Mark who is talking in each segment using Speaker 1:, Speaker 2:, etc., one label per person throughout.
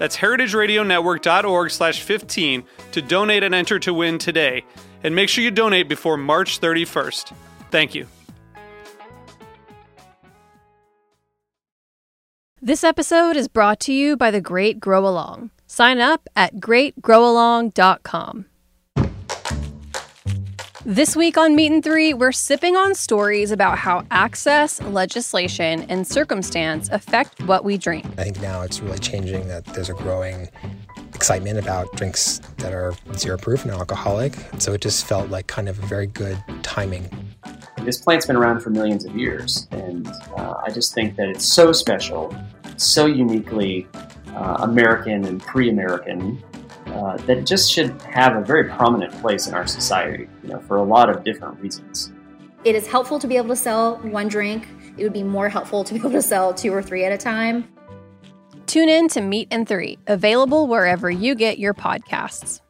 Speaker 1: That's heritageradionetwork.org slash 15 to donate and enter to win today. And make sure you donate before March 31st. Thank you.
Speaker 2: This episode is brought to you by The Great Grow Along. Sign up at greatgrowalong.com. This week on Meat and Three, we're sipping on stories about how access, legislation, and circumstance affect what we drink.
Speaker 3: I think now it's really changing that there's a growing excitement about drinks that are zero proof and alcoholic. So it just felt like kind of a very good timing.
Speaker 4: This plant's been around for millions of years, and uh, I just think that it's so special, so uniquely uh, American and pre American uh, that just should have a very prominent place in our society, you know, for a lot of different reasons.
Speaker 5: It is helpful to be able to sell one drink. It would be more helpful to be able to sell two or three at a time.
Speaker 2: Tune in to Meat and Three, available wherever you get your podcasts.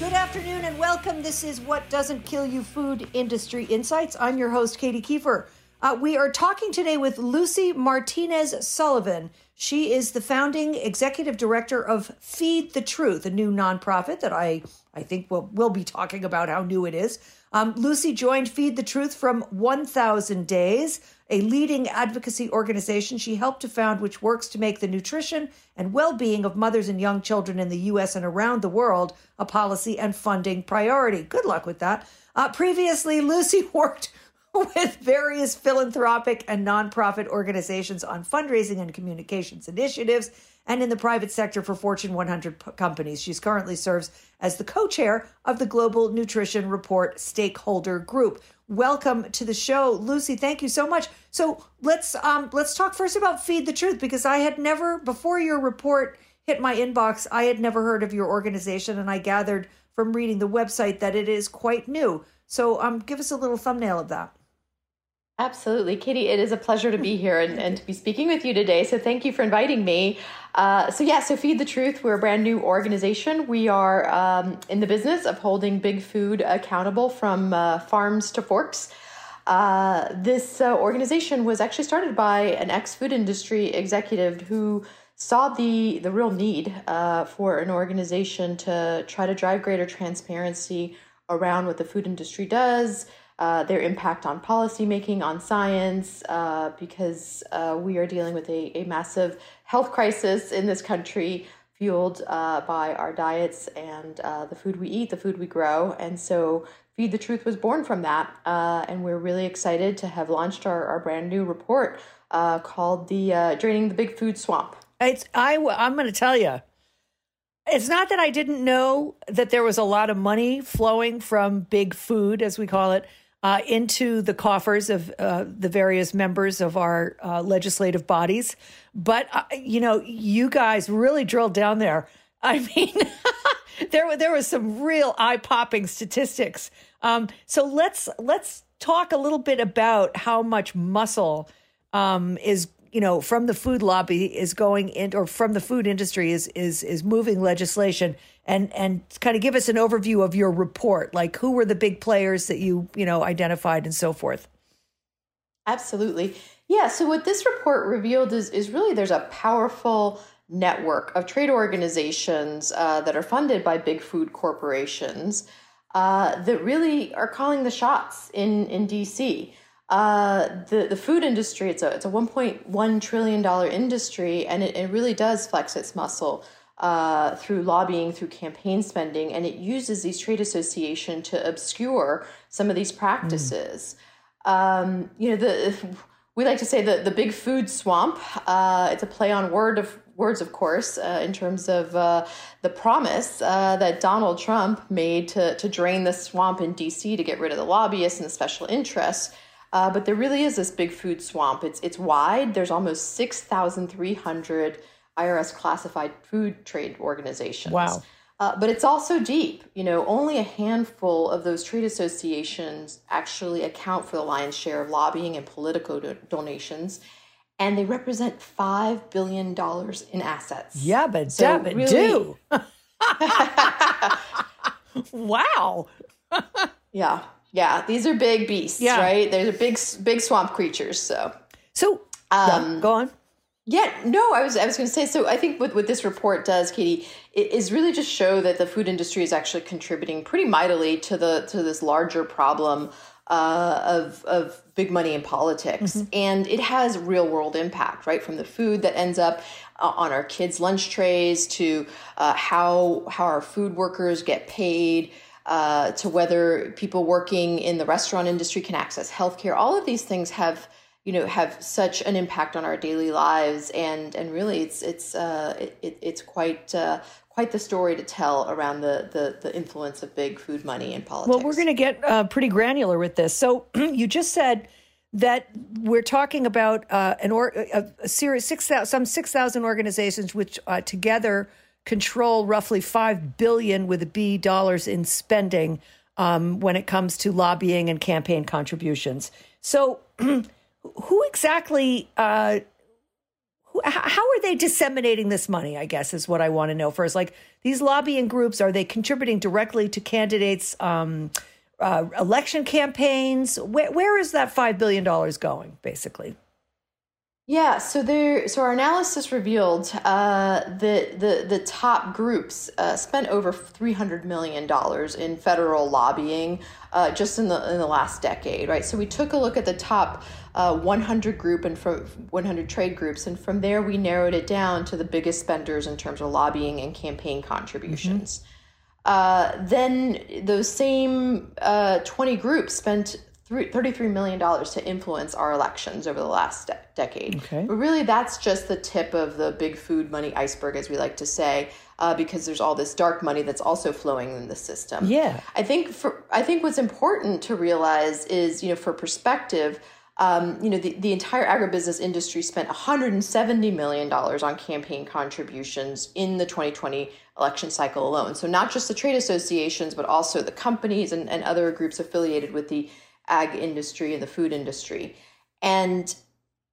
Speaker 6: Good afternoon and welcome. This is What Doesn't Kill You Food Industry Insights. I'm your host, Katy Keiffer. Uh, we are talking today with Lucy Martinez Sullivan. She is the founding executive director of Feed the Truth, a new nonprofit that I, I think we'll, we'll be talking about how new it is. Um, Lucy joined Feed the Truth from 1000 Days, a leading advocacy organization she helped to found, which works to make the nutrition and well being of mothers and young children in the U.S. and around the world a policy and funding priority. Good luck with that. Uh, previously, Lucy worked with various philanthropic and nonprofit organizations on fundraising and communications initiatives and in the private sector for Fortune 100 p- companies. She's currently serves as the co-chair of the Global Nutrition Report Stakeholder Group. Welcome to the show, Lucy. Thank you so much. So let's um, let's talk first about Feed the Truth because I had never before your report hit my inbox. I had never heard of your organization, and I gathered from reading the website that it is quite new. So um, give us a little thumbnail of that.
Speaker 7: Absolutely. Kitty, it is a pleasure to be here and, and to be speaking with you today. So thank you for inviting me. Uh, so, yeah, so Feed the Truth, we're a brand new organization. We are um, in the business of holding big food accountable from uh, farms to forks. Uh, this uh, organization was actually started by an ex food industry executive who saw the, the real need uh, for an organization to try to drive greater transparency around what the food industry does uh, their impact on policymaking, on science, uh, because uh, we are dealing with a, a massive health crisis in this country fueled uh, by our diets and uh, the food we eat, the food we grow. And so Feed the Truth was born from that. Uh, and we're really excited to have launched our, our brand new report called the Draining the Big Food Swamp.
Speaker 6: It's, I, I'm going to tell you, it's not that I didn't know that there was a lot of money flowing from big food, as we call it, uh, into the coffers of uh, the various members of our uh, legislative bodies. But, uh, you know, you guys really drilled down there. I mean, there, there was some real eye popping statistics. Um, so let's, let's talk a little bit about how much muscle um, is you know from the food lobby is going in or from the food industry is is is moving legislation and and kind of give us an overview of your report. Like who were the big players that you you know identified and so forth?
Speaker 7: Absolutely. Yeah so what this report revealed is is really there's a powerful network of trade organizations uh, that are funded by big food corporations uh, that really are calling the shots in in dc uh, the the food industry it's a it's a 1.1 trillion dollar industry, and it, it really does flex its muscle uh, through lobbying, through campaign spending, and it uses these trade association to obscure some of these practices. Mm. Um, you know, the we like to say the the big food swamp. Uh, it's a play on word of words, of course, uh, in terms of uh, the promise uh, that Donald Trump made to to drain the swamp in D.C. to get rid of the lobbyists and the special interests. Uh, but there really is this big food swamp. It's it's wide. There's almost six thousand three hundred IRS classified food trade organizations.
Speaker 6: Wow.
Speaker 7: Uh, but it's also deep. You know, only a handful of those trade associations actually account for the lion's share of lobbying and political do- donations, and they represent five billion dollars in assets.
Speaker 6: Yeah, but so damn it, really, do. wow.
Speaker 7: yeah, yeah. These are big beasts, yeah. right? They're big, big swamp creatures. So,
Speaker 6: so um, yeah, go on.
Speaker 7: Yeah, no, I was I was going to say. So I think what what this report does, Katy, is really just show that the food industry is actually contributing pretty mightily to the to this larger problem uh, of of big money in politics, mm-hmm. and it has real world impact, right? From the food that ends up uh, on our kids' lunch trays to uh, how how our food workers get paid. Uh, to whether people working in the restaurant industry can access healthcare, all of these things have you know have such an impact on our daily lives and and really it's it's uh, it, it's quite uh, quite the story to tell around the, the the influence of big food money in politics.
Speaker 6: Well, we're going to get uh, pretty granular with this. So you just said that we're talking about uh, an or a, a series six some six thousand organizations which uh, together control roughly five billion with a B dollars in spending um, when it comes to lobbying and campaign contributions. So. who exactly uh, how are they disseminating this money i guess is what i want to know first like these lobbying groups are they contributing directly to candidates um, uh, election campaigns where, where is that $5 billion going basically
Speaker 7: yeah, so there. So our analysis revealed uh, that the the top groups uh, spent over three hundred million dollars in federal lobbying uh, just in the in the last decade, right? So we took a look at the top uh, 100 group and from 100 trade groups, and from there we narrowed it down to the biggest spenders in terms of lobbying and campaign contributions. Mm-hmm. then those same uh, 20 groups spent $33 million to influence our elections over the last de- decade. Okay. But really, that's just the tip of the big food money iceberg, as we like to say, uh, because there's all this dark money that's also flowing in the system.
Speaker 6: Yeah.
Speaker 7: I think for I think what's important to realize is, you know, for perspective, um, you know, the, the entire agribusiness industry spent $170 million on campaign contributions in the 2020 election cycle alone. So not just the trade associations, but also the companies and, and other groups affiliated with the ag industry and the food industry. And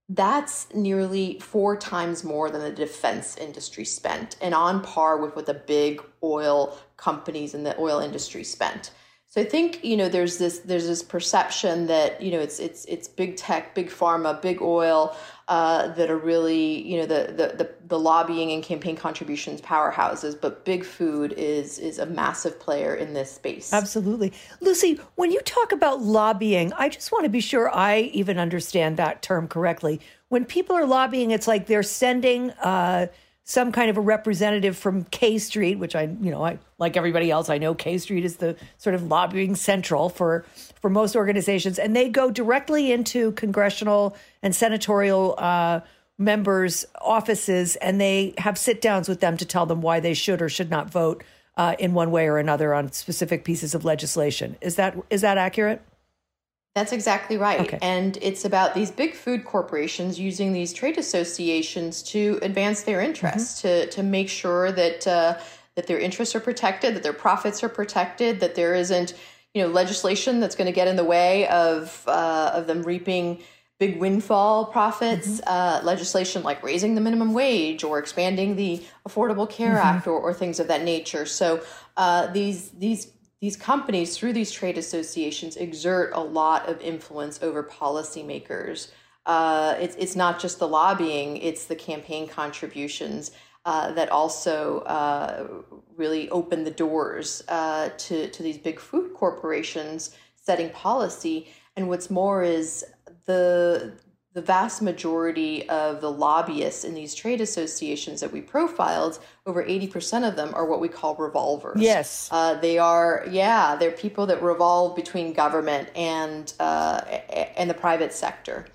Speaker 7: that's nearly four times more than the defense industry spent and on par with what the big oil companies in the oil industry spent. So I think you know there's this there's this perception that you know it's it's it's big tech, big pharma, big oil uh, that are really you know the, the, the the lobbying and campaign contributions powerhouses, but big food is is a massive player in this space.
Speaker 6: Absolutely, Lucy. When you talk about lobbying, I just want to be sure I even understand that term correctly. When people are lobbying, it's like they're sending. Uh, some kind of a representative from K Street, which I, you know, I like everybody else, I know K Street is the sort of lobbying central for for most organizations, and they go directly into congressional and senatorial uh, members' offices, and they have sit downs with them to tell them why they should or should not vote uh, in one way or another on specific pieces of legislation. Is that is that accurate?
Speaker 7: That's exactly right. Okay. And it's about these big food corporations using these trade associations to advance their interests, mm-hmm. to, to make sure that, uh, that their interests are protected, that their profits are protected, that there isn't you know, legislation that's going to get in the way of, uh, of them reaping big windfall profits, mm-hmm. uh, legislation like raising the minimum wage or expanding the Affordable Care mm-hmm. Act or, or, things of that nature. So uh, these these these companies, through these trade associations, exert a lot of influence over policymakers. Uh, it's, it's not just the lobbying, it's the campaign contributions uh, that also uh, really open the doors uh, to, to these big food corporations setting policy. And what's more is the the vast majority of the lobbyists in these trade associations that we profiled, over 80% of them are what we call revolvers.
Speaker 6: Yes.
Speaker 7: Uh, they are, yeah, they're people that revolve between government and, uh, and the private sector.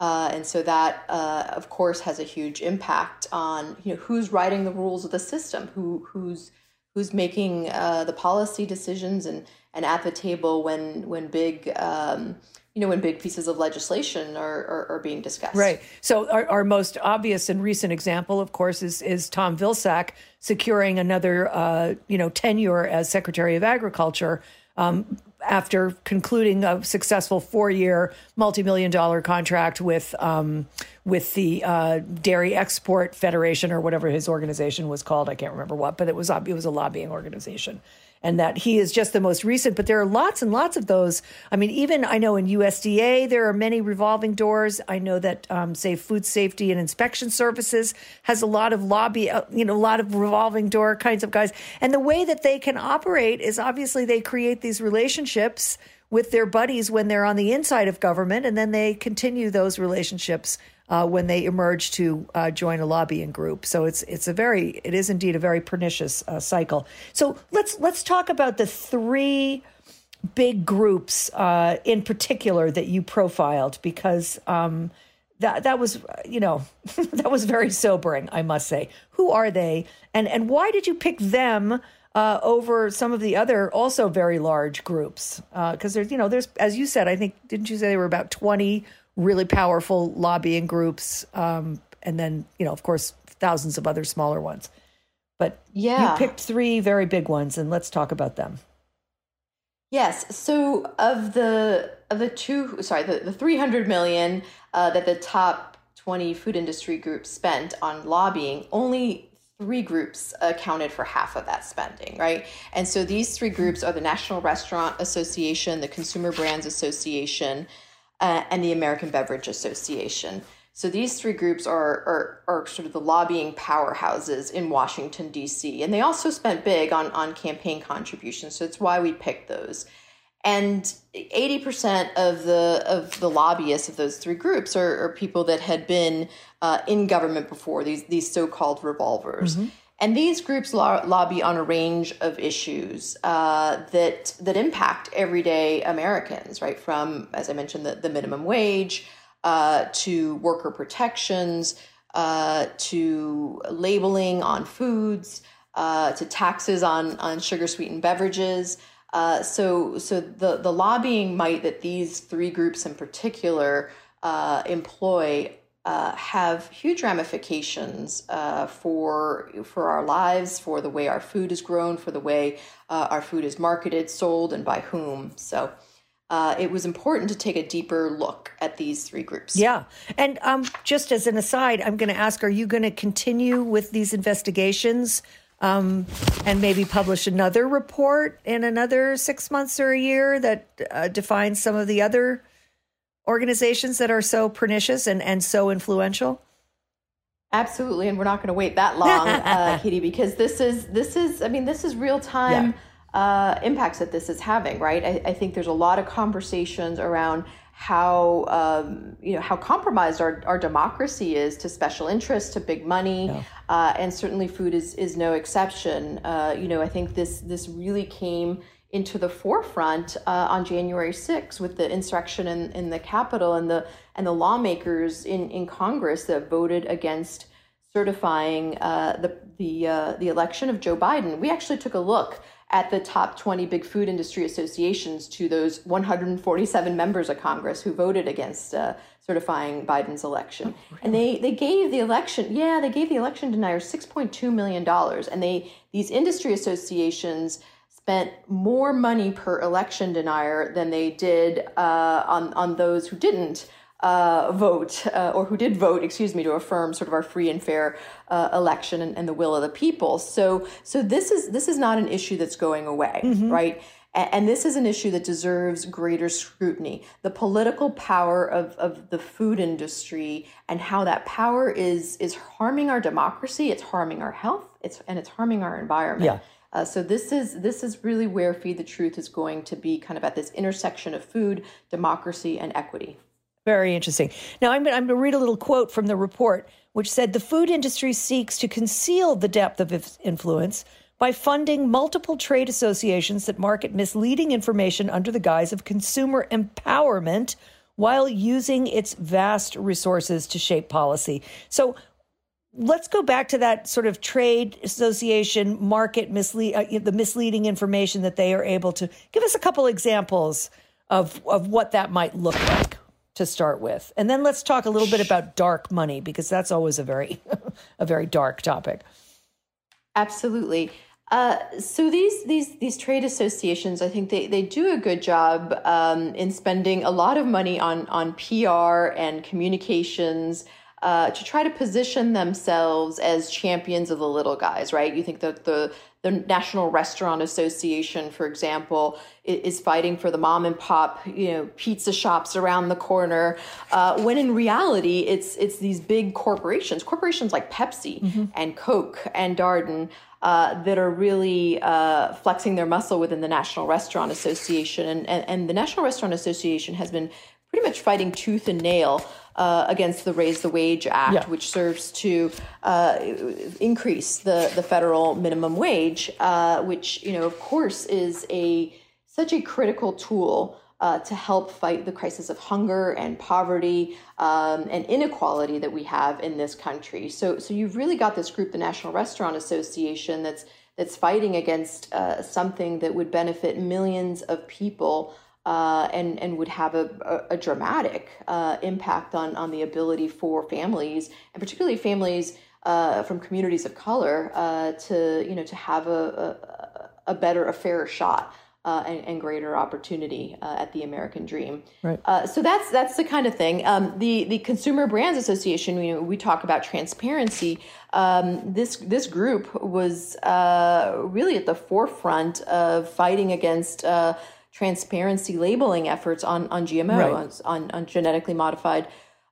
Speaker 7: Uh, and so that, uh, of course, has a huge impact on you know who's writing the rules of the system, who who's who's making uh, the policy decisions and and at the table when when big um, you know when big pieces of legislation are, are, are being discussed.
Speaker 6: Right. So our, our, most obvious and recent example, of course, is is Tom Vilsack securing another uh, you know tenure as Secretary of Agriculture. Um, after concluding a successful four-year, multi-million dollar contract with um, with the uh, Dairy Export Federation or whatever his organization was called, I can't remember what, but it was it was a lobbying organization and that he is just the most recent. But there are lots and lots of those. I mean, even I know in USDA there are many revolving doors. I know that um, say Food Safety and Inspection Services has a lot of lobby, uh, you know, a lot of revolving door kinds of guys. And the way that they can operate is obviously they create these relationships with their buddies when they're on the inside of government, and then they continue those relationships uh, when they emerge to uh, join a lobbying group. So it's it's a very it is indeed a very pernicious uh, cycle. So let's let's talk about the three big groups uh, in particular that you profiled because um, that that was you know that was very sobering, I must say. Who are they, and and why did you pick them? Uh, over some of the other also very large groups because uh, there's you know there's as you said I think didn't you say there were about 20 really powerful lobbying groups, um, and then you know, of course, thousands of other smaller ones. But yeah, you picked three very big ones, and let's talk about them.
Speaker 7: Yes. So of the of the two, sorry, the, the three hundred million uh, that the top twenty food industry groups spent on lobbying, only three groups accounted for half of that spending, right? And so these three groups are the National Restaurant Association, the Consumer Brands Association, uh, and the American Beverage Association. So these three groups are, are, are sort of the lobbying powerhouses in Washington D.C. and they also spent big on on campaign contributions. So it's why we picked those. And eighty percent of the of the lobbyists of those three groups are, are people that had been uh, in government before these these so called revolvers. Mm-hmm. And these groups lo- lobby on a range of issues uh, that that impact everyday Americans, right? From, as I mentioned, the, the minimum wage uh, to worker protections uh, to labeling on foods uh, to taxes on on sugar sweetened beverages. Uh, so, so the the lobbying might that these three groups in particular uh, employ uh, have huge ramifications uh, for for our lives, for the way our food is grown, for the way uh, our food is marketed, sold, and by whom. So. Uh, it was important to take a deeper look at these three groups.
Speaker 6: Yeah. And um, just as an aside, I'm going to ask are you going to continue with these investigations um, and maybe publish another report in another six months or a year that uh, defines some of the other organizations that are so pernicious and, and so influential?
Speaker 7: Absolutely, and we're not going to wait that long, uh, Katy, because this is this is I mean this is real time yeah. uh, impacts that this is having, right? I, I, think there's a lot of conversations around how um, you know how compromised our, our democracy is to special interests, to big money, yeah. uh, and certainly food is is no exception. Uh, you know, I think this this really came into the forefront uh, on January 6th with the insurrection in, in the Capitol and the and the lawmakers in, in Congress that voted against certifying uh, the the uh, the election of Joe Biden. We actually took a look at the top 20 big food industry associations to those 147 members of Congress who voted against uh, certifying Biden's election. Oh, really? And they, they gave the election, yeah, they gave the election deniers $6.2 million. And they these industry associations spent more money per election denier than they did uh, on on those who didn't uh, vote uh, or who did vote, excuse me, to affirm sort of our free and fair uh, election and, and, the will of the people. So so this is this is not an issue that's going away, mm-hmm. right? And, this is an issue that deserves greater scrutiny. The political power of, of the food industry and how that power is is harming our democracy, it's harming our health, it's and it's harming our environment.
Speaker 6: Yeah.
Speaker 7: Uh, so this is this is really where Feed the Truth is going to be, kind of at this intersection of food, democracy, and equity.
Speaker 6: Very interesting. Now, I'm, I'm going to read a little quote from the report, which said the food industry seeks to conceal the depth of its influence by funding multiple trade associations that market misleading information under the guise of consumer empowerment while using its vast resources to shape policy. So, let's go back to that sort of trade association market mislead uh, the misleading information that they are able to give us a couple examples of of what that might look like to start with. And then let's talk a little bit about dark money because that's always a very a very dark topic.
Speaker 7: Absolutely. Uh, so these these these trade associations, I think they, they do a good job um, in spending a lot of money on on PR and communications uh, to try to position themselves as champions of the little guys, right? You think that the the National Restaurant Association, for example, is fighting for the mom and pop, you know, pizza shops around the corner. Uh, when in reality, it's it's these big corporations, corporations like Pepsi mm-hmm. and Coke and Darden, uh, that are really uh, flexing their muscle within the National Restaurant Association, and, and and the National Restaurant Association has been pretty much fighting tooth and nail uh, against the Raise the Wage Act, yeah. which serves to uh, increase the, the federal minimum wage, uh, which, you know, of course, is a such a critical tool uh, to help fight the crisis of hunger and poverty um, and inequality that we have in this country. So, so you've really got this group, the National Restaurant Association, that's that's fighting against uh, something that would benefit millions of people uh, and and would have a, a, a dramatic uh, impact on on the ability for families and particularly families uh, from communities of color uh, to you know to have a, a, a better a fairer shot uh, and, and, greater opportunity uh, at the American dream.
Speaker 6: Right.
Speaker 7: Uh, so that's that's the kind of thing. Um, the the Consumer Brands Association. You know, we talk about transparency. Um, this this group was really at the forefront of fighting against transparency labeling efforts on on GMO right. on, on genetically modified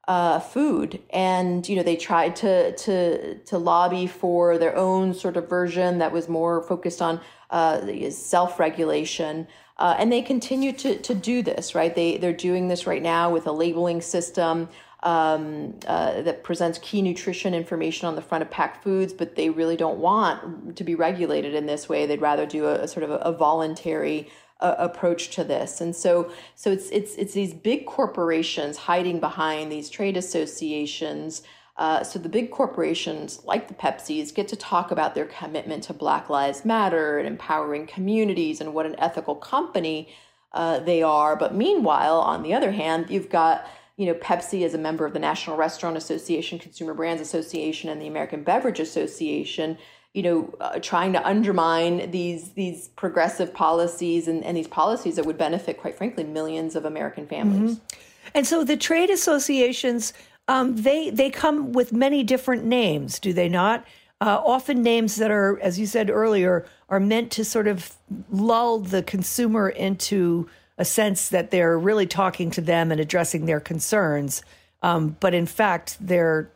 Speaker 7: uh, food, and you know they tried to to to lobby for their own sort of version that was more focused on uh, self regulation. Uh, and they continue to, to do this, right? They they're doing this right now with a labeling system um, uh, that presents key nutrition information on the front of packed foods, but they really don't want to be regulated in this way. They'd rather do a, a sort of a, a voluntary uh, approach to this. And so, so it's it's it's these big corporations hiding behind these trade associations. Uh, so the big corporations like the Pepsis get to talk about their commitment to Black Lives Matter and empowering communities and what an ethical company uh, they are. But meanwhile, on the other hand, you've got you know Pepsi as a member of the National Restaurant Association, Consumer Brands Association, and the American Beverage Association you know, uh, trying to undermine these these progressive policies and, and these policies that would benefit, quite frankly, millions of American families. Mm-hmm.
Speaker 6: And so the trade associations, um, they they come with many different names, do they not? Uh, often names that are, as you said earlier, are meant to sort of lull the consumer into a sense that they're really talking to them and addressing their concerns. Um, but in fact, they're,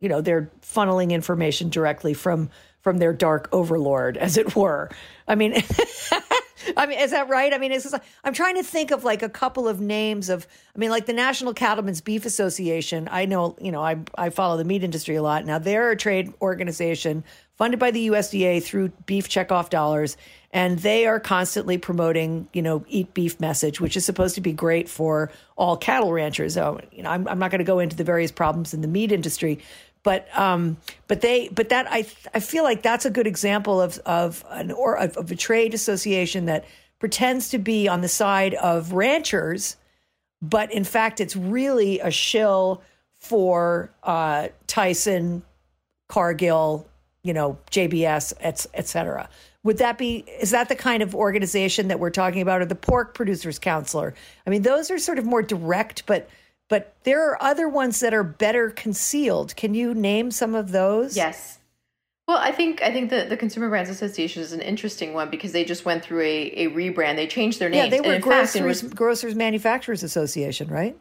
Speaker 6: you know, they're funneling information directly from from their dark overlord, as it were. I mean, I mean, is that right? I mean, it's I'm trying to think of like a couple of names of. I mean, like the National Cattlemen's Beef Association. I know, you know, I I follow the meat industry a lot. Now they're a trade organization funded by the USDA through beef checkoff dollars, and they are constantly promoting, you know, eat beef message, which is supposed to be great for all cattle ranchers. So, you know, I'm, I'm not going to go into the various problems in the meat industry, but um, but they but that I I feel like that's a good example of of an or of, a trade association that pretends to be on the side of ranchers, but in fact it's really a shill for uh, Tyson, Cargill, you know, JBS, et, et cetera. Would that be, is that the kind of organization that we're talking about, or the Pork Producers Council? I mean, those are sort of more direct, but but there are other ones that are better concealed. Can you name some of those?
Speaker 7: Yes. Well, I think I think the, the Consumer Brands Association is an interesting one because they just went through a, a rebrand. They changed their name.
Speaker 6: Yeah, they were Grocers, fact, Grocers Manufacturers Association, right?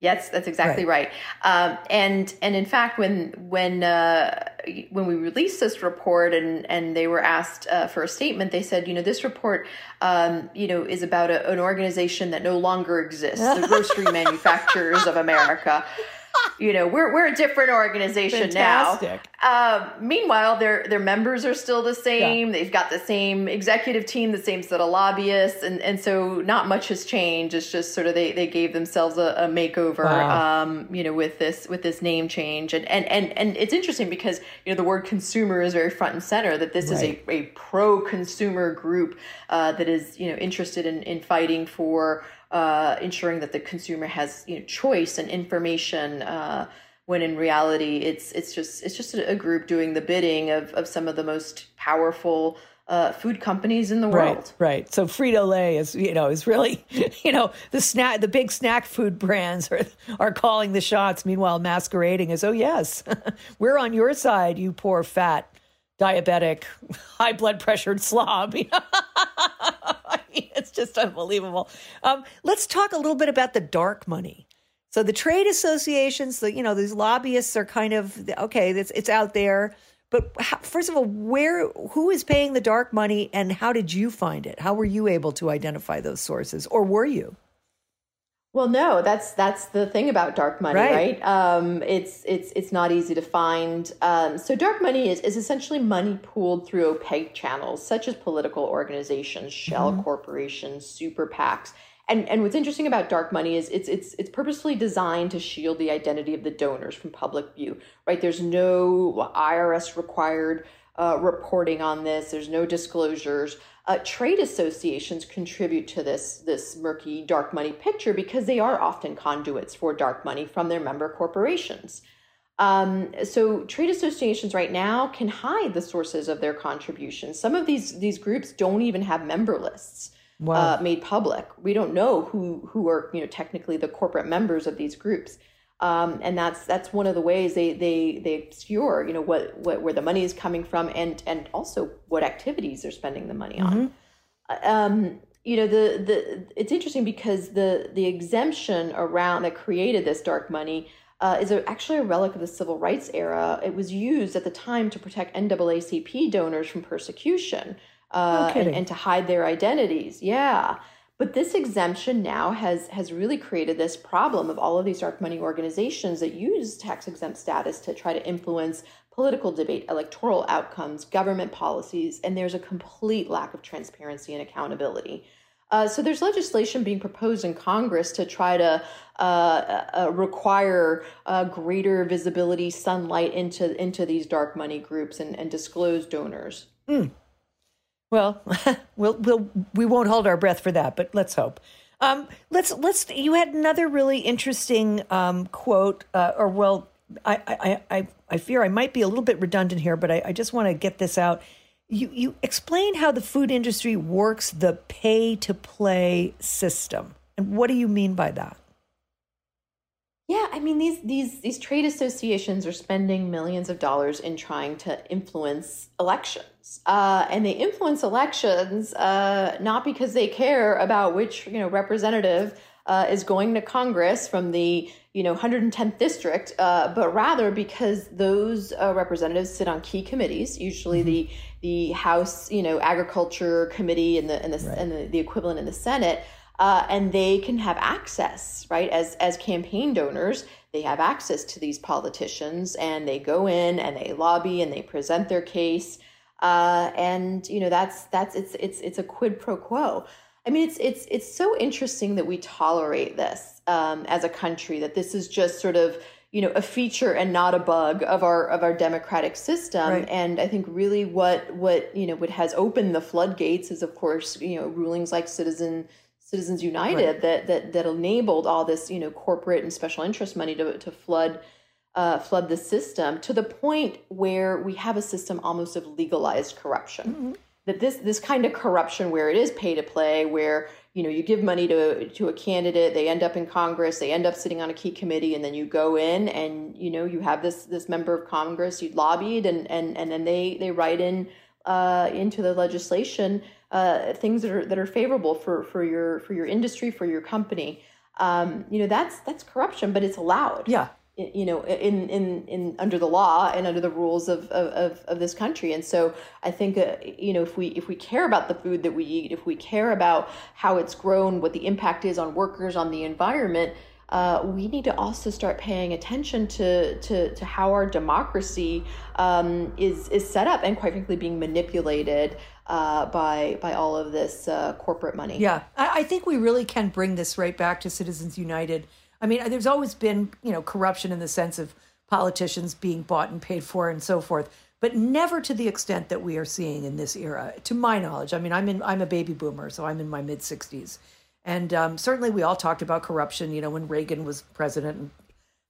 Speaker 7: Yes, that's exactly right. right. Um, and and in fact, when when uh, when we released this report and and they were asked uh, for a statement, they said, you know, this report, um, you know, is about a, an organization that no longer exists, the Grocery Manufacturers of America you know, we're we're a different organization
Speaker 6: Fantastic.
Speaker 7: now. Um, meanwhile, their their members are still the same. Yeah. They've got the same executive team, the same set of lobbyists, and and so not much has changed. It's just sort of they they gave themselves a, a makeover, wow. um, you know, with this with this name change, and and and and it's interesting because you know the word consumer is very front and center. That this right. is a a pro consumer group uh, that is you know interested in in fighting for uh, ensuring that the consumer has you know, choice and information. Uh, when in reality, it's it's just it's just a, group doing the bidding of of some of the most powerful uh, food companies in the world.
Speaker 6: Right, right. So Frito Lay is, you know, is really, you know, the snack, the big snack food brands are are calling the shots. Meanwhile, masquerading as, oh yes, we're on your side, you poor fat, diabetic, high blood pressured slob. Just unbelievable. Um, let's talk a little bit about the dark money. So the trade associations, the you know these lobbyists are kind of okay. It's it's out there, but how, first of all, where who is paying the dark money, and how did you find it? How were you able to identify those sources, or were you?
Speaker 7: Well, no, that's that's the thing about dark money, right? right? Um, it's it's it's not easy to find. Um, so, dark money is is essentially money pooled through opaque channels, such as political organizations, shell mm-hmm. corporations, super PACs. And and what's interesting about dark money is it's it's it's purposely designed to shield the identity of the donors from public view, right? There's no IRS required uh, reporting on this. There's no disclosures. Uh, trade associations contribute to this this murky dark money picture because they are often conduits for dark money from their member corporations. Um, so trade associations right now can hide the sources of their contributions. Some of these these groups don't even have member lists wow. uh, made public. We don't know who who are you know technically the corporate members of these groups. Um, and that's that's one of the ways they they they obscure you know what, what where the money is coming from and and also what activities they're spending the money on. Mm-hmm. Um, you know the the it's interesting because the the exemption around that created this dark money uh, is a, actually a relic of the civil rights era. It was used at the time to protect NAACP donors from persecution uh, and, and to hide their identities. Yeah. But this exemption now has has really created this problem of all of these dark money organizations that use tax exempt status to try to influence political debate, electoral outcomes, government policies, and there's a complete lack of transparency and accountability. Uh, so there's legislation being proposed in Congress to try to uh, uh, require uh, greater visibility, sunlight into into these dark money groups and, and disclose donors.
Speaker 6: Mm. Well, we'll we'll we won't hold our breath for that, but let's hope. Um, let's let's. You had another really interesting um, quote, uh, or well, I, I I I fear I might be a little bit redundant here, but I, I just want to get this out. You you explain how the food industry works the pay to play system, and what do you mean by that?
Speaker 7: Yeah, I mean these these these trade associations are spending millions of dollars in trying to influence elections, uh, and they influence elections uh, not because they care about which you know representative uh, is going to Congress from the you know 110th district, uh, but rather because those uh, representatives sit on key committees, usually mm-hmm. the the House you know Agriculture Committee and the and the right. and the, the equivalent in the Senate uh, and they can have access, right? As as campaign donors, they have access to these politicians, and they go in and they lobby and they present their case, uh, and you know that's that's it's it's it's a quid pro quo. I mean, it's it's it's so interesting that we tolerate this um, as a country. That this is just sort of you know a feature and not a bug of our of our democratic system. Right. And I think really what what you know what has opened the floodgates is of course you know rulings like Citizen Citizens United right. that that that enabled all this you know corporate and special interest money to to flood uh, flood the system to the point where we have a system almost of legalized corruption. Mm-hmm. That this this kind of corruption where it is pay to play, where you know you give money to to a candidate, they end up in Congress, they end up sitting on a key committee, and then you go in and you know you have this this member of Congress you lobbied, and and and then they they write in uh, into the legislation uh, things that are that are favorable for for your for your industry for your company. Um, you know that's that's corruption but it's allowed.
Speaker 6: Yeah.
Speaker 7: You know in in in under the law and under the rules of of, of this country. And so i think uh, you know if we if we care about the food that we eat if we care about how it's grown what the impact is on workers on the environment uh, we need to also start paying attention to to, to how our democracy um, is is set up and quite frankly being manipulated uh, by by all of this uh, corporate money.
Speaker 6: Yeah, I, I think we really can bring this right back to Citizens United I mean, there's always been, you know, corruption in the sense of politicians being bought and paid for and so forth, but never to the extent that we are seeing in this era, to my knowledge. I mean, I'm in, I'm a baby boomer, so I'm in my mid 60s, and um, certainly we all talked about corruption, you know, when Reagan was president.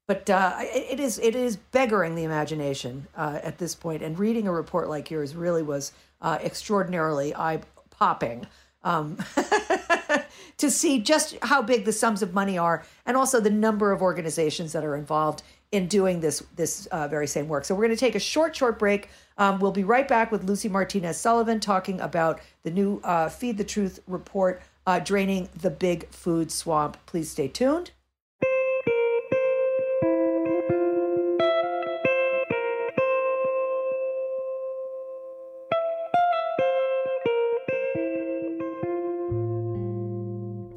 Speaker 6: But uh, it is it is beggaring the imagination uh, at this point, and reading a report like yours really was uh, extraordinarily eye popping. Um, to see just how big the sums of money are and also the number of organizations that are involved in doing this this uh, very same work. So we're going to take a short short break. Um, we'll be right back with Lucy Martinez Sullivan talking about the new uh, Feed the Truth report, uh, draining the big food swamp. Please stay tuned.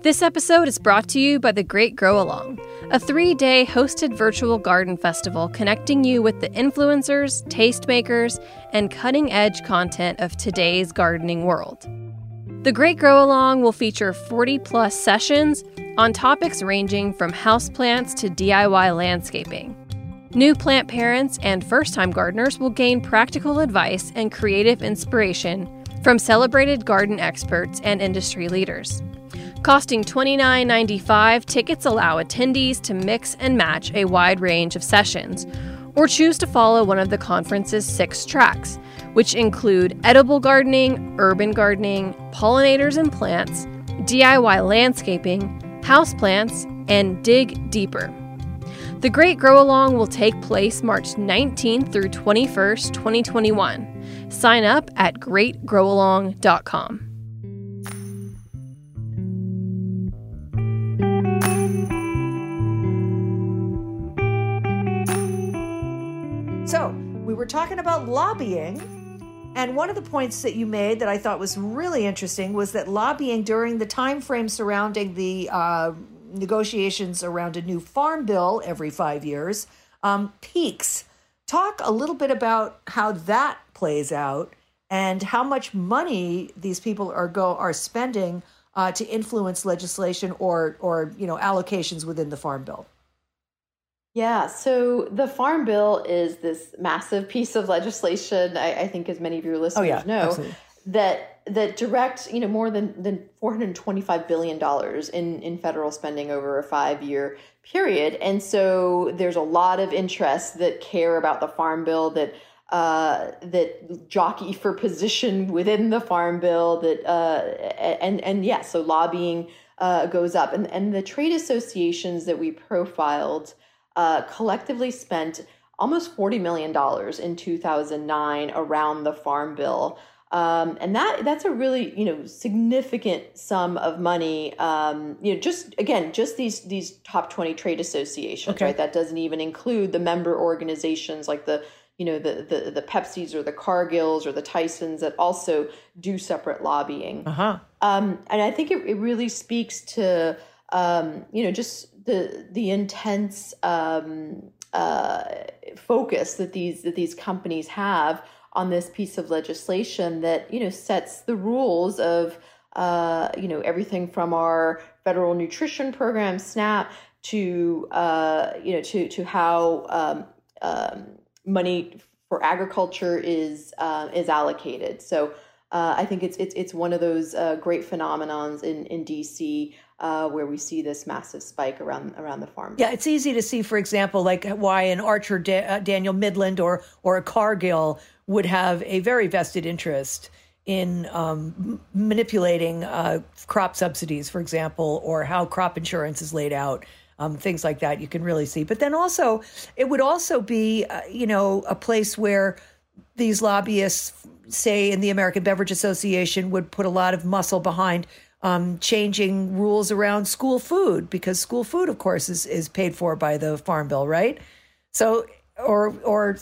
Speaker 2: This episode is brought to you by the Great Grow Along, a three day hosted virtual garden festival connecting you with the influencers, tastemakers, and cutting edge content of today's gardening world. The Great Grow Along will feature 40 plus sessions on topics ranging from houseplants to DIY landscaping. New plant parents and first time gardeners will gain practical advice and creative inspiration from celebrated garden experts and industry leaders. Costing $29.95, tickets allow attendees to mix and match a wide range of sessions, or choose to follow one of the conference's six tracks, which include edible gardening, urban gardening, pollinators and plants, DIY landscaping, houseplants, and dig deeper. The Great Grow Along will take place March 19th through 21st, 2021. Sign up at greatgrowalong.com.
Speaker 6: were talking about lobbying. And one of the points that you made that I thought was really interesting was that lobbying during the time frame surrounding the uh, negotiations around a new farm bill every five years um, peaks. Talk a little bit about how that plays out and how much money these people are go are spending uh, to influence legislation or or you know allocations within the farm bill.
Speaker 7: Yeah, so the Farm Bill is this massive piece of legislation. I, I think, as many of your listeners oh, yeah, know, absolutely. that that direct you know more than than 425 billion dollars in in federal spending over a five year period, and so there's a lot of interests that care about the Farm Bill that. Uh, that jockey for position within the farm bill that uh, and and yeah so lobbying uh, goes up and and the trade associations that we profiled uh, collectively spent almost $40 million in 2009 around the Farm Bill. Um, and that that's a really you know significant sum of money. Um, you know, just again, just these these top twenty trade associations, okay. right? That doesn't even include the member organizations like the you know the the the Pepsis or the Cargills or the Tysons that also do separate lobbying.
Speaker 6: Uh-huh.
Speaker 7: Um, and I think it, it really speaks to um, you know just the the intense um, uh, focus that these that these companies have on this piece of legislation that you know sets the rules of uh, you know everything from our federal nutrition program SNAP to uh, you know to to how um, um, money for agriculture is uh, is allocated. So uh, I think it's it's it's one of those uh, great phenomenons in in DC uh, where we see this massive spike around around the farm.
Speaker 6: Yeah, it's easy to see, for example, like why an Archer da- uh, Daniel Midland or or a Cargill would have a very vested interest in um, manipulating uh, crop subsidies, for example, or how crop insurance is laid out. Um, things like that you can really see. But then also, it would also be, uh, you know, a place where these lobbyists, say in the American Beverage Association, would put a lot of muscle behind um, changing rules around school food because school food, of course, is, is paid for by the Farm Bill, right? So, or or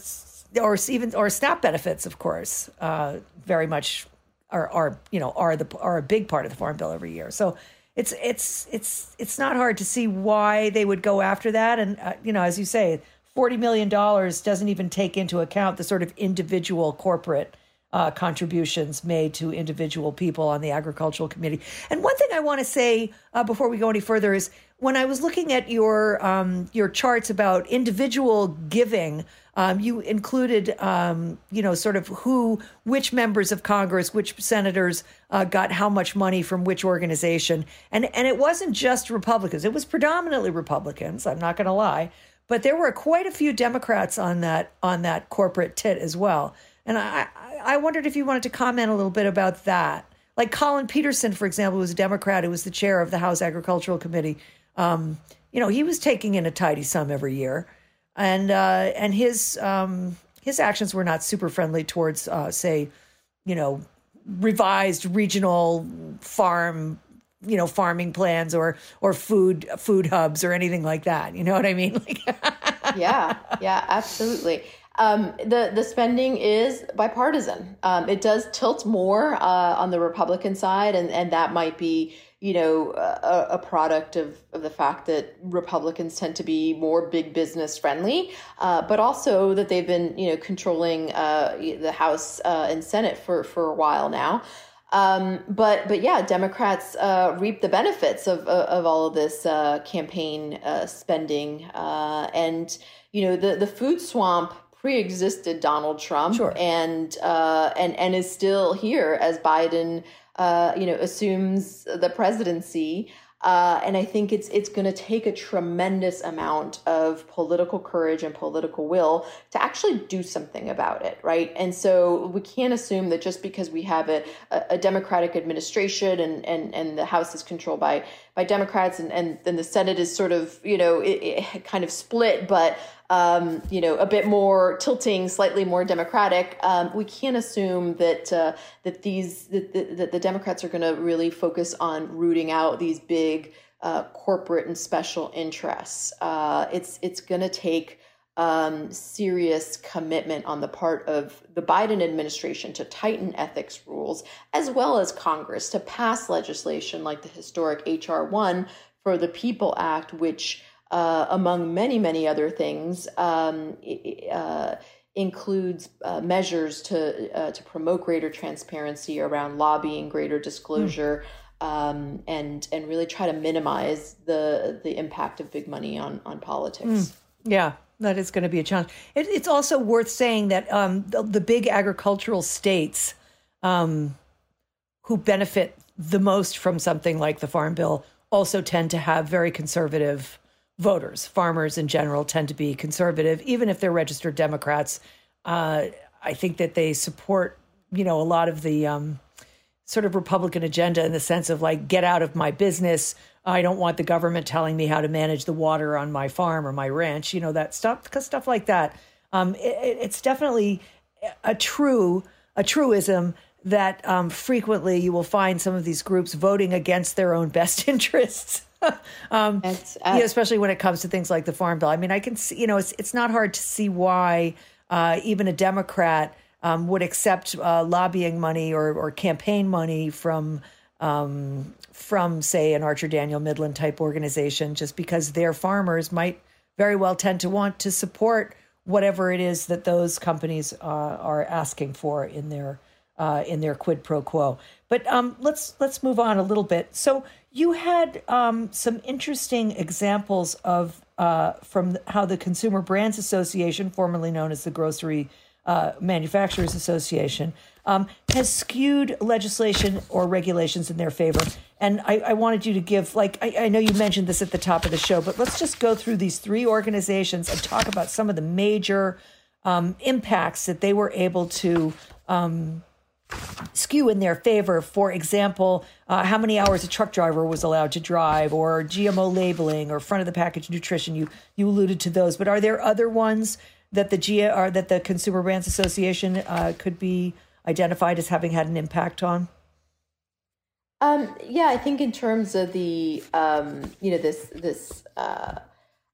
Speaker 6: or even or SNAP benefits, of course, uh, very much are are you know are the are a big part of the Farm Bill every year. So it's it's it's it's not hard to see why they would go after that. And uh, you know, as you say, forty million dollars doesn't even take into account the sort of individual corporate uh, contributions made to individual people on the agricultural committee. And one thing I want to say uh, before we go any further is when I was looking at your um, your charts about individual giving, um, you included um, you know sort of who, which members of Congress, which senators uh, got how much money from which organization, and and it wasn't just Republicans; it was predominantly Republicans. I'm not going to lie, but there were quite a few Democrats on that on that corporate tit as well. And I, I wondered if you wanted to comment a little bit about that. Like Collin Peterson, for example, who was a Democrat who was the chair of the House Agricultural Committee. Um, you know, he was taking in a tidy sum every year, and uh, and his um, his actions were not super friendly towards, uh, say, you know, revised regional farm you know farming plans or or food food hubs or anything like that you know what i mean
Speaker 7: yeah yeah absolutely um, the the spending is bipartisan. Um, it does tilt more uh, on the Republican side, and, and that might be you know a, a, product of, of the fact that Republicans tend to be more big business friendly, uh, but also that they've been you know controlling uh, the House uh, and Senate for for a while now. Um, but but yeah, Democrats uh, reap the benefits of of, all of this uh, campaign spending, and you know the the food swamp pre-existed Donald Trump
Speaker 6: sure.
Speaker 7: and uh, and and is still here as Biden uh, you know assumes the presidency. Uh, and I think it's it's going to take a tremendous amount of political courage and political will to actually do something about it, right? And so we can't assume that just because we have a, a Democratic administration and, and, and the House is controlled by by Democrats and, and then the Senate is sort of you know it, it kind of split, but um, you know, a bit more tilting, slightly more democratic, um, we can't assume that uh, that these that, that the Democrats are going to really focus on rooting out these big uh, corporate and special interests. Uh, it's it's going to take um, serious commitment on the part of the Biden administration to tighten ethics rules, as well as Congress to pass legislation like the historic H.R. 1 for the People Act, which uh, among many, many other things, um, uh, includes uh, measures to uh, to promote greater transparency around lobbying, greater disclosure, mm. um, and and really try to minimize the the impact of big money on on politics. Mm.
Speaker 6: Yeah, that is going to be a challenge. It, it's also worth saying that um, the, the, big agricultural states um, who benefit the most from something like the Farm Bill also tend to have very conservative voters. Farmers in general tend to be conservative, even if they're registered Democrats. Uh, I think that they support, you know, a lot of the um, sort of Republican agenda in the sense of like, get out of my business. I don't want the government telling me how to manage the water on my farm or my ranch. You know that stuff, because stuff like that. Um, it, it's definitely a true a truism that um, frequently you will find some of these groups voting against their own best interests. um, uh, especially when it comes to things like the farm bill. I mean, I can see, you know, it's it's not hard to see why uh, even a Democrat um, would accept uh, lobbying money or, or campaign money from um, from say an Archer Daniel Midland type organization, just because their farmers might very well tend to want to support whatever it is that those companies uh, are asking for in their uh, in their quid pro quo. But um, let's let's move on a little bit. So you had um, some interesting examples of uh, from how the Consumer Brands Association, formerly known as the Grocery uh, Manufacturers Association, um, has skewed legislation or regulations in their favor. And I, I wanted you to give, like, I, I, know you mentioned this at the top of the show, but let's just go through these three organizations and talk about some of the major um, impacts that they were able to um, skew in their favor. For example, uh, how many hours a truck driver was allowed to drive, or GMO labeling, or front of the package nutrition. You you alluded to those, but are there other ones that the G or that the Consumer Brands Association uh, could be identified as having had an impact on?
Speaker 7: Um, yeah, I think in terms of the um, you know this this uh,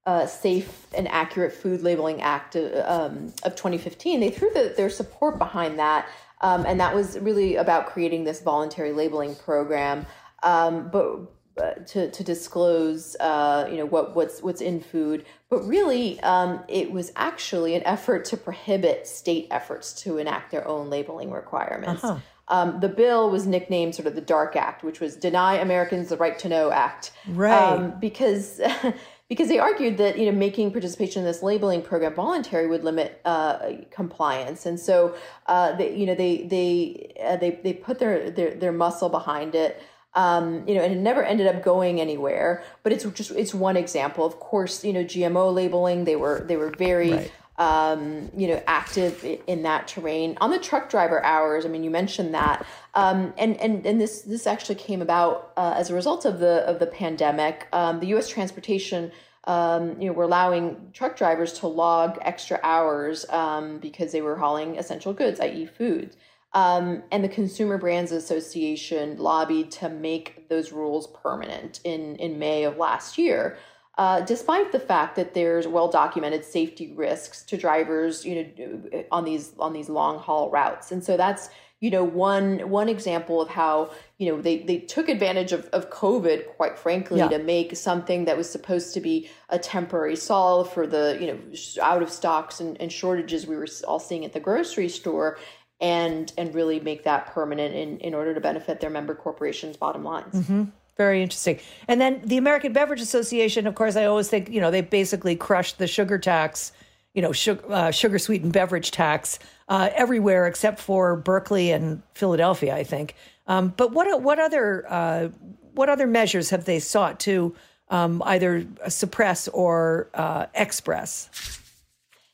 Speaker 7: uh, Safe and Accurate Food Labeling Act of, um, of 2015, they threw the, their support behind that, um, and that was really about creating this voluntary labeling program. Um, but uh, to, to disclose, uh, you know, what, what's what's in food, but really, um, it was actually an effort to prohibit state efforts to enact their own labeling requirements. Uh-huh. Um, the bill was nicknamed sort of the Dark Act, which was Deny Americans the Right to Know Act,
Speaker 6: right?
Speaker 7: Um, because because they argued that you know making participation in this labeling program voluntary would limit uh, compliance, and so uh, they you know they they uh, they they put their, their their muscle behind it. Um, you know, and it never ended up going anywhere. But it's just it's one example. Of course, you know, GMO labeling they were they were very right um, you know, active in that terrain. On the truck driver hours, I mean, you mentioned that, um, and and and this this actually came about uh, as a result of the of the pandemic. Um, the U.S. transportation. Um, you know, we're allowing truck drivers to log extra hours um, because they were hauling essential goods, i.e., food. Um, and the Consumer Brands Association lobbied to make those rules permanent in in May of last year uh, despite the fact that there's well documented safety risks to drivers, you know, on these on these long haul routes, and so that's you know one one example of how you know they they took advantage of, of covid quite frankly yeah. to make something that was supposed to be a temporary solve for the you know out of stocks and, and shortages we were all seeing at the grocery store and and really make that permanent in in order to benefit their member corporations bottom lines
Speaker 6: mm-hmm. Very interesting. And then the American Beverage Association, of course, I always think, you know, they basically crushed the sugar tax, you know, sugar, uh, sugar sweetened beverage tax uh, everywhere except for Berkeley and Philadelphia, I think. Um, but what what other uh, what other measures have they sought to um, either suppress or uh, express?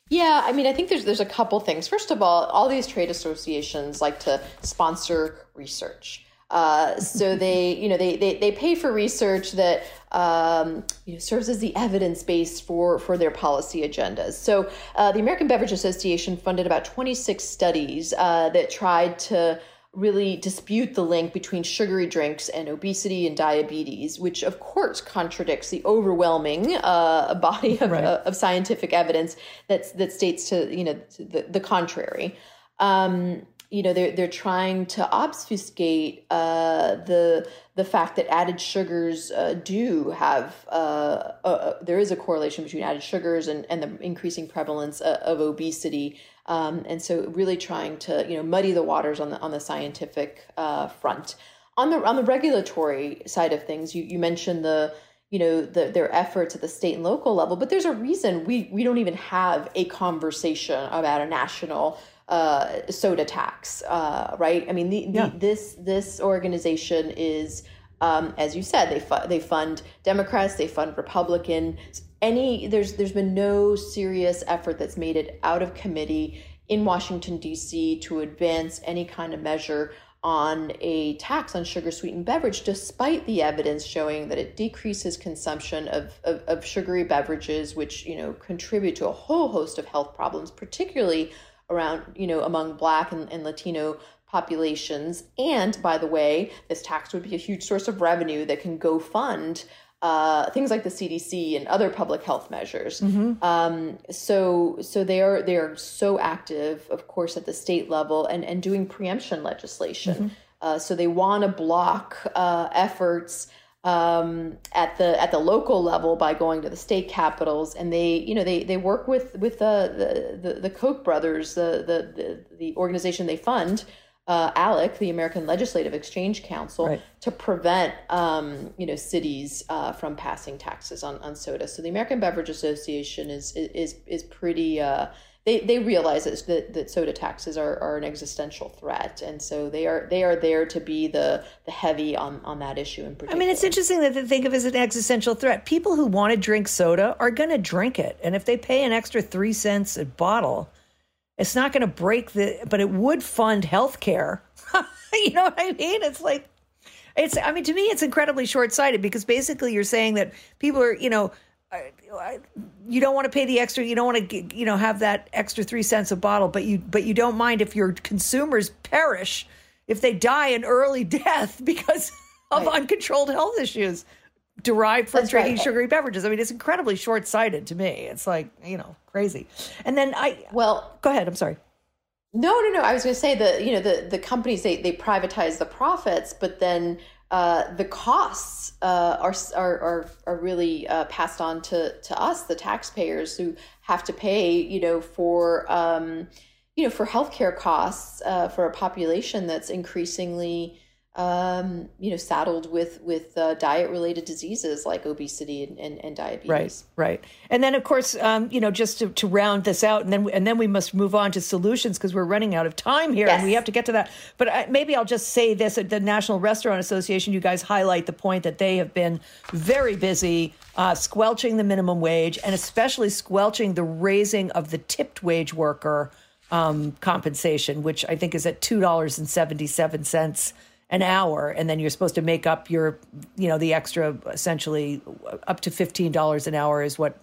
Speaker 7: Yeah, I mean, I think there's there's a couple things. First of all, all these trade associations like to sponsor research. Uh, so they, you know, they, they, they pay for research that um, you know, serves as the evidence base for, for their policy agendas. So uh, the American Beverage Association funded about 26 studies uh, that tried to really dispute the link between sugary drinks and obesity and diabetes, which of course contradicts the overwhelming uh, body of, right. uh, of, scientific evidence that's, that states to you know the, the contrary. Um, you know they're they're trying to obfuscate uh, the the fact that added sugars uh, do have uh, there is a correlation between added sugars and, and the increasing prevalence of, uh, of obesity, um, and so really trying to you know muddy the waters on the on the scientific uh, front. On the on the regulatory side of things, you you mentioned the you know the, their efforts at the state and local level, but there's a reason we we don't even have a conversation about a national uh, soda tax, uh, right? I mean, the, yeah. this this organization is, um, as you said, they fu- they fund Democrats, they fund Republican. Any there's there's been no serious effort that's made it out of committee in Washington D.C. to advance any kind of measure on a tax on sugar sweetened beverage, despite the evidence showing that it decreases consumption of, of, of sugary beverages, which you know contribute to a whole host of health problems, particularly around, you know, among Black and, and Latino populations. And by the way, this tax would be a huge source of revenue that can go fund uh, things like the CDC and other public health measures. Mm-hmm. Um, so, so they are they are so active, of course, at the state level and and doing preemption legislation. Mm-hmm. Uh, so they want to block uh, efforts um, at the at the local level by going to the state capitals, and they you know they they work with with the the, the Koch brothers, the, the the the organization they fund. Uh, ALEC, the American Legislative Exchange Council, right. to prevent um, you know cities uh, from passing taxes on, on soda. So the American Beverage Association is is is pretty uh, they, they realize that, that soda taxes are, are an existential threat, and so they are they are there to be the the heavy on, on that issue in particular.
Speaker 6: I mean, it's interesting that they think of it as an existential threat. People who want to drink soda are going to drink it, and if they pay an extra three cents a bottle, it's not going to break the. But it would fund health care. you know what I mean? It's like it's. I mean, to me, it's incredibly short sighted because basically you're saying that people are you know you don't want to pay the extra you don't want to you know have that extra 3 cents a bottle but you but you don't mind if your consumers perish if they die an early death because of
Speaker 7: Right.
Speaker 6: uncontrolled health issues derived from
Speaker 7: That's
Speaker 6: drinking
Speaker 7: right.
Speaker 6: sugary beverages. I mean, it's incredibly short sighted to me. It's like, you know, crazy. And then I,
Speaker 7: Well,
Speaker 6: go ahead. I'm sorry.
Speaker 7: No, no, no. I was going to say that you know the the companies they they privatize the profits, but then uh, the costs uh, are are are really uh, passed on to to us, the taxpayers, who have to pay you know for um, you know for healthcare costs uh, for a population that's increasingly um, you know saddled with with uh, diet related diseases like obesity and, and, and diabetes.
Speaker 6: Right, right. And then, of course, um, you know, just to, to round this out, and then and then we must move on to solutions because we're running out of time here, and we have to get to that. But I, maybe I'll just say this: at the National Restaurant Association, you guys highlight the point that they have been very busy uh, squelching the minimum wage, and especially squelching the raising of the tipped wage worker um, compensation, which I think is at two dollars and seventy seven cents an hour and then you're supposed to make up your you know the extra essentially up to $15 an hour is what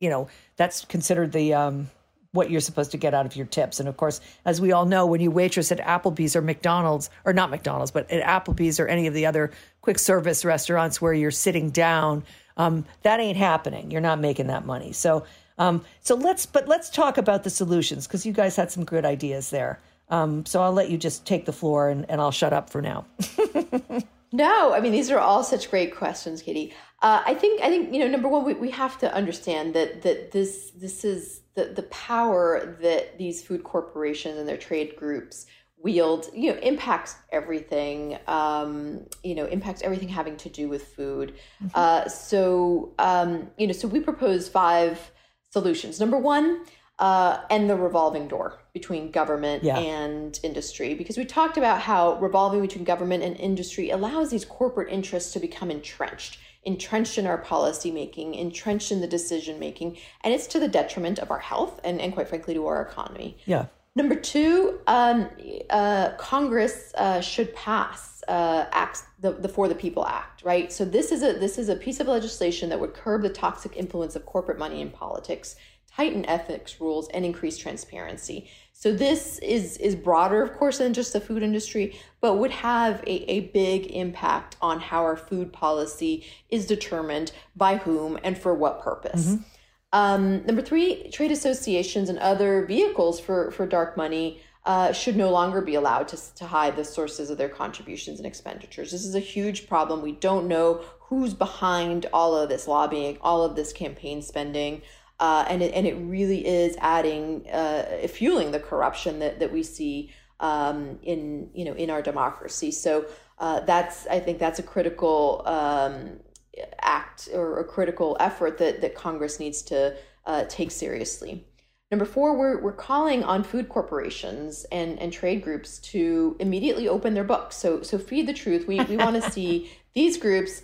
Speaker 6: you know that's considered the um what you're supposed to get out of your tips. And of course as we all know when you waitress at Applebee's or McDonald's or not McDonald's but at Applebee's or any of the other quick service restaurants where you're sitting down um that ain't happening. You're not making that money. So um so let's but let's talk about the solutions because you guys had some good ideas there um so I'll let you just take the floor and, and I'll shut up for now
Speaker 7: No, I mean these are all such great questions, Katy. Uh, I think I think you know number one we, we have to understand that that this this is the the power that these food corporations and their trade groups wield you know impacts everything um, you know impacts everything having to do with food. Uh, so um, you know so we propose five solutions. Number one. Uh, and the revolving door between government
Speaker 6: Yeah.
Speaker 7: and industry because we talked about how revolving between government and industry allows these corporate interests to become entrenched entrenched in our policy making entrenched in the decision making and it's to the detriment of our health and, and quite frankly to our economy
Speaker 6: yeah
Speaker 7: Number two, um, uh, Congress uh, should pass uh, acts the, the For the People Act, right? So this is a this is a piece of legislation that would curb the toxic influence of corporate money in politics, tighten ethics rules, and increase transparency. So this is is broader, of course, than just the food industry, but would have a, a big impact on how our food policy is determined by whom and for what purpose. Um, number three, trade associations and other vehicles for, for dark money uh, should no longer be allowed to, to hide the sources of their contributions and expenditures. This is a huge problem. We don't know who's behind all of this lobbying, all of this campaign spending. Uh, and, it, and it really is adding, uh, fueling the corruption that, that we see um, in, you know, in our democracy. So uh, that's, I think that's a critical um, act or a critical effort that, that Congress needs to uh, take seriously. Number four, we're, we're calling on food corporations and, and trade groups to immediately open their books. So, so feed the truth. We, we want to see these groups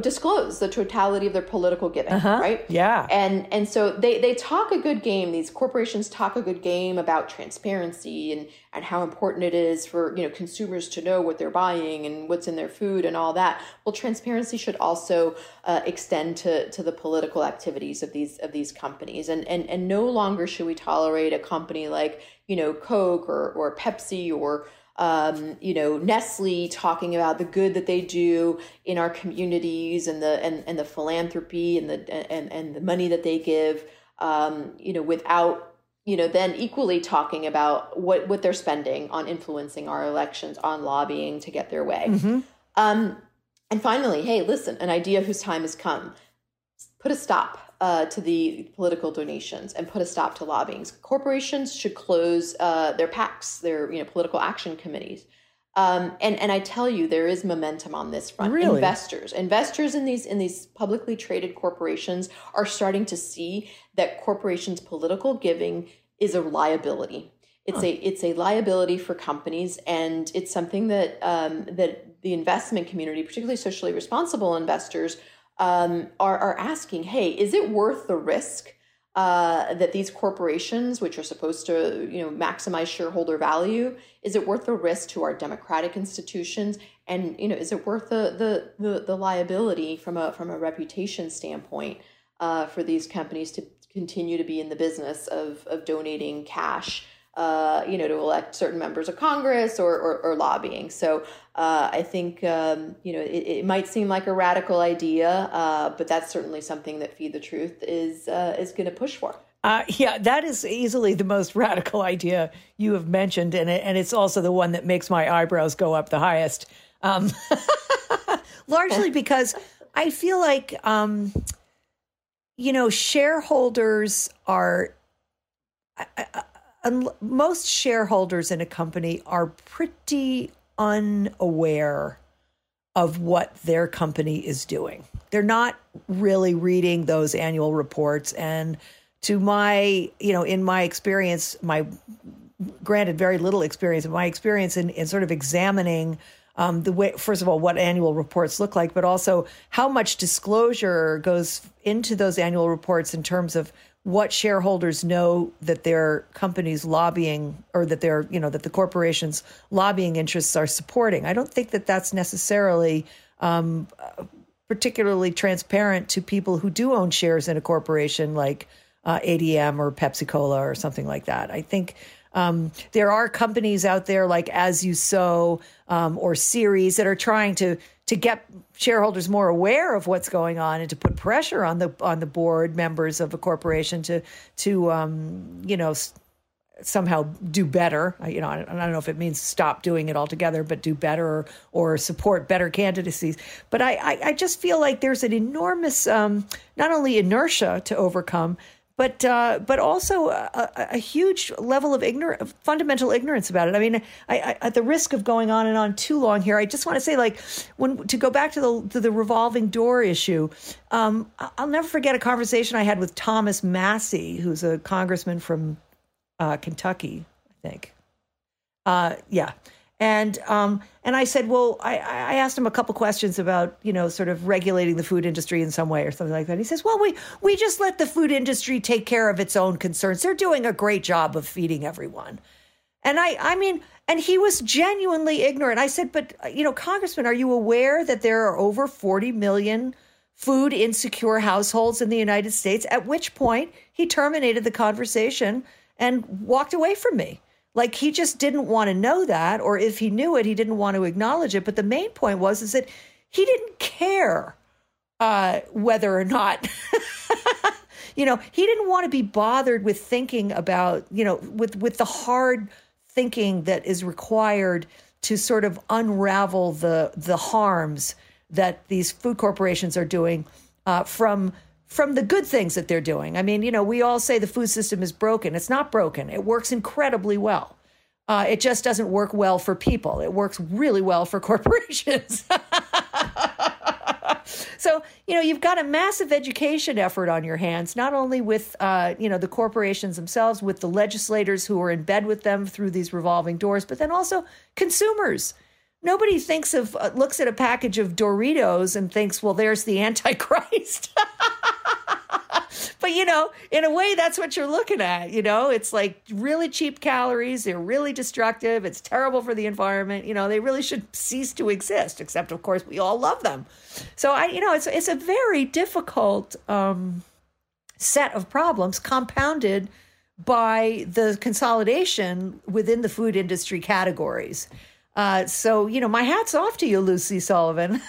Speaker 7: disclose the totality of their political giving, right?
Speaker 6: Yeah.
Speaker 7: And and so they they talk a good game. These corporations talk a good game about transparency and and how important it is for you know consumers to know what they're buying and what's in their food and all that. Well, transparency should also uh, extend to to the political activities of these of these companies. And and and no longer should we tolerate a company like you know Coke or or Pepsi or um, you know, Nestle talking about the good that they do in our communities and the and, and the philanthropy and the and, and the money that they give, um, you know, without you know then equally talking about what what they're spending on influencing our elections, on lobbying to get their way. Um, and finally, hey, listen, an idea whose time has come. Put a stop uh, to the political donations and put a stop to lobbying. Corporations should close uh, their PACs, their you know political action committees. Um, and and I tell you, there is momentum on this front.
Speaker 6: Really?
Speaker 7: Investors, investors in these in these publicly traded corporations are starting to see that corporations' political giving is a liability. It's a it's a liability for companies, and it's something that um, that the investment community, particularly socially responsible investors, um, are are asking. Hey, is it worth the risk uh, that these corporations, which are supposed to you know maximize shareholder value, is it worth the risk to our democratic institutions? And you know, is it worth the the the, the liability from a from a reputation standpoint uh, for these companies to continue to be in the business of of donating cash? Uh, you know, to elect certain members of Congress or, or, or lobbying. So uh, I think, um, you know, it, it, might seem like a radical idea, uh, but that's certainly something that Feed the Truth is, uh, is going to push for.
Speaker 6: Uh, yeah, that is easily the most radical idea you have mentioned, and it, and it's also the one that makes my eyebrows go up the highest. Um, largely because I feel like, um, you know, shareholders are. Most shareholders in a company are pretty unaware of what their company is doing. They're not really reading those annual reports and to my, you know, in my experience, my granted very little experience, my experience in, in sort of examining um, the way, first of all, what annual reports look like, but also how much disclosure goes into those annual reports in terms of what shareholders know that their company's lobbying or that their, you know, that the corporation's lobbying interests are supporting. I don't think that that's necessarily um, particularly transparent to people who do own shares in a corporation like uh, ADM or Pepsi Cola or something like that. I think um, there are companies out there like As You Sow um, or Ceres that are trying to to get shareholders more aware of what's going on and to put pressure on the on the board members of a corporation to to um, you know somehow do better. You know, I don't know if it means stop doing it altogether, but do better or, or support better candidacies. But I, I, I, just feel like there's an enormous, um, not only inertia to overcome, but uh, but also a, a, huge level of ignorance, fundamental ignorance about it. I mean, I, I, at the risk of going on and on too long here, I just want to say, like, when to go back to the to the revolving door issue, um, I'll never forget a conversation I had with Thomas Massie, who's a congressman from uh, Kentucky, I think. Uh, yeah, and um, and I said, well, I, I asked him a couple questions about you know sort of regulating the food industry in some way or something like that. He says, well, we we just let the food industry take care of its own concerns. They're doing a great job of feeding everyone. And I I mean, and he was genuinely ignorant. I said, but you know, Congressman, are you aware that there are over forty million food insecure households in the United States? At which point he terminated the conversation and walked away from me. Like he just didn't want to know that, or if he knew it, he didn't want to acknowledge it. But the main point was is that he didn't care uh, whether or not. you know, he didn't want to be bothered with thinking about, you know, with with the hard thinking that is required to sort of unravel the the harms that these food corporations are doing uh, from from the good things that they're doing. I mean, you know, we all say the food system is broken. It's not broken, it works incredibly well. Uh, it just doesn't work well for people, it works really well for corporations. so you know you've got a massive education effort on your hands not only with uh, you know the corporations themselves with the legislators who are in bed with them through these revolving doors but then also consumers nobody thinks of uh, looks at a package of doritos and thinks well there's the antichrist but you know, in a way, that's what you're looking at. You know, it's like really cheap calories. They're really destructive. It's terrible for the environment. You know, they really should cease to exist. Except, of course, we all love them. So I, you know, it's it's a very difficult um, set of problems, compounded by the consolidation within the food industry categories. Uh, so, you know, my hat's off to you, Lucy Sullivan.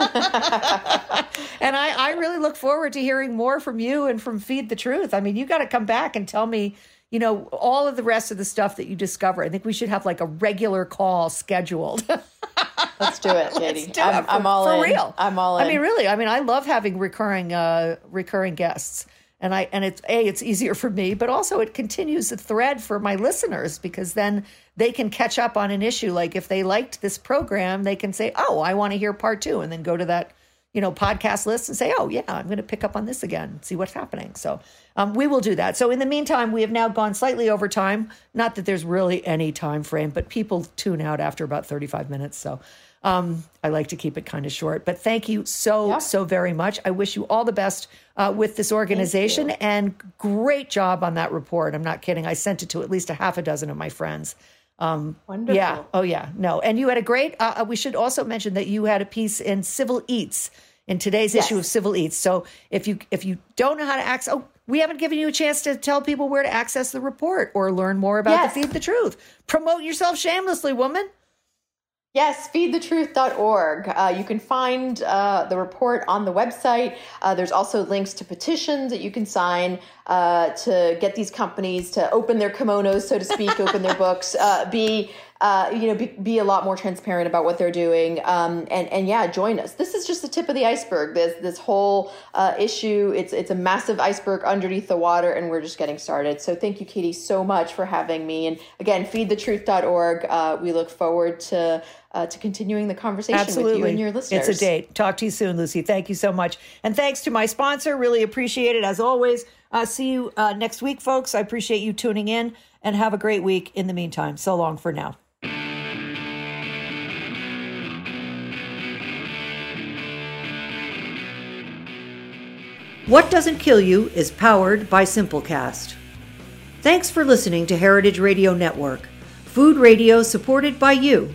Speaker 6: and I, I really look forward to hearing more from you and from Feed the Truth. I mean, you got to come back and tell me, you know, all of the rest of the stuff that you discover. I think we should have like a regular call scheduled.
Speaker 7: Let's do it, Katy.
Speaker 6: Do I'm, it for, I'm, all for
Speaker 7: in.
Speaker 6: real.
Speaker 7: I'm all in.
Speaker 6: I mean, really. I mean, I love having recurring, uh, recurring guests and I and it's a it's easier for me, but also it continues the thread for my listeners because then they can catch up on an issue. Like if they liked this program, they can say, "Oh, I want to hear part two, and then go to that you know podcast list and say, "Oh yeah, I'm going to pick up on this again, see what's happening." So um, we will do that. So in the meantime, we have now gone slightly over time. Not that there's really any time frame, but people tune out after about 35 minutes. So um, I like to keep it kind of short, but thank you so, yeah. so very much. I wish you all the best uh, with this organization and great job on that report. I'm not kidding. I sent it to at least a half a dozen of my friends.
Speaker 7: Um, Wonderful.
Speaker 6: Yeah. Oh, yeah. No. And you had a great, uh, uh we should also mention that you had a piece in Civil Eats in today's yes. issue of Civil Eats. So if you, if you don't know how to access, oh, we haven't given you a chance to tell people where to access the report or learn more about
Speaker 7: Yes.
Speaker 6: the Feed the Truth. Promote yourself shamelessly, woman.
Speaker 7: Yes, feedthetruth.org. Uh, you can find uh, the report on the website. Uh, there's also links to petitions that you can sign uh, to get these companies to open their kimonos, so to speak, open their books, uh, be uh, you know, be, be a lot more transparent about what they're doing, um, and and yeah, join us. This is just the tip of the iceberg. This this whole issue, it's it's a massive iceberg underneath the water, and we're just getting started. So thank you, Katy, so much for having me. And again, feedthetruth.org. We look forward to uh, to continuing the conversation
Speaker 6: Absolutely.
Speaker 7: with you and your listeners.
Speaker 6: It's a date. Talk to you soon, Lucy. Thank you so much. And thanks to my sponsor. Really appreciate it as always. Uh, see you uh, next week, folks. I appreciate you tuning in and have a great week in the meantime. So long for now. What Doesn't Kill You is powered by Simplecast. Thanks for listening to Heritage Radio Network, food radio supported by you.